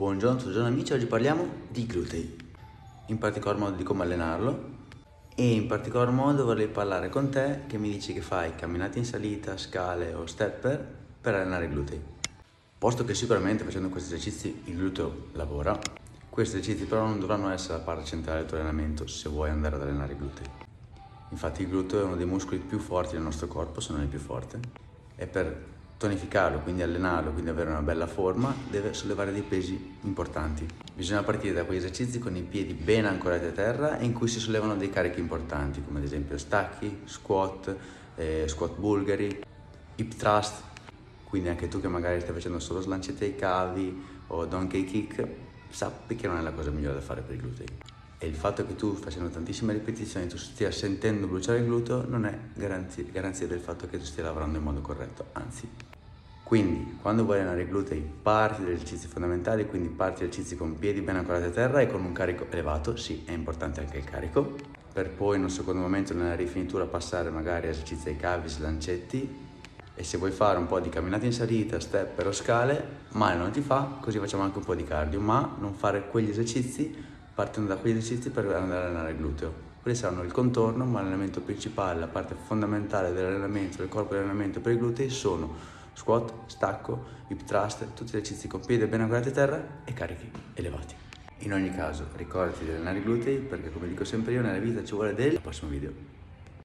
Buongiorno, buongiorno amici, oggi parliamo di glutei, in particolar modo di come allenarlo. E in particolar modo vorrei parlare con te che mi dici che fai camminate in salita, scale o stepper per allenare i glutei. Posto che sicuramente facendo questi esercizi il gluteo lavora, questi esercizi però non dovranno essere la parte centrale del tuo allenamento se vuoi andare ad allenare i glutei. Infatti il gluteo è uno dei muscoli più forti del nostro corpo, se non il più forte, e per tonificarlo, quindi allenarlo, quindi avere una bella forma, deve sollevare dei pesi importanti. Bisogna partire da quegli esercizi con i piedi ben ancorati a terra e in cui si sollevano dei carichi importanti, come ad esempio stacchi, squat, eh, squat bulgari, hip thrust, quindi anche tu che magari stai facendo solo slancette ai cavi o donkey kick, sappi che non è la cosa migliore da fare per i glutei. E il fatto che tu facendo tantissime ripetizioni tu stia sentendo bruciare il gluteo non è garanzia, garanzia del fatto che tu stia lavorando in modo corretto, anzi. Quindi, quando vuoi allenare i glutei, parti dagli esercizi fondamentali, quindi parti dagli esercizi con piedi ben ancorati a terra e con un carico elevato, sì, è importante anche il carico, per poi in un secondo momento nella rifinitura passare magari a esercizi ai cavi, slancetti e se vuoi fare un po' di camminate in salita, step o scale, male non ti fa, così facciamo anche un po' di cardio, ma non fare quegli esercizi partendo da quegli esercizi per andare ad allenare il gluteo. Quelli saranno il contorno, ma l'allenamento principale, la parte fondamentale dell'allenamento, del corpo di allenamento per i glutei sono squat, stacco, hip thrust, tutti gli esercizi con piedi ben ancorati a terra e carichi elevati. In ogni caso, ricordati di allenare i glutei perché come dico sempre io nella vita ci vuole del... Prossimo video.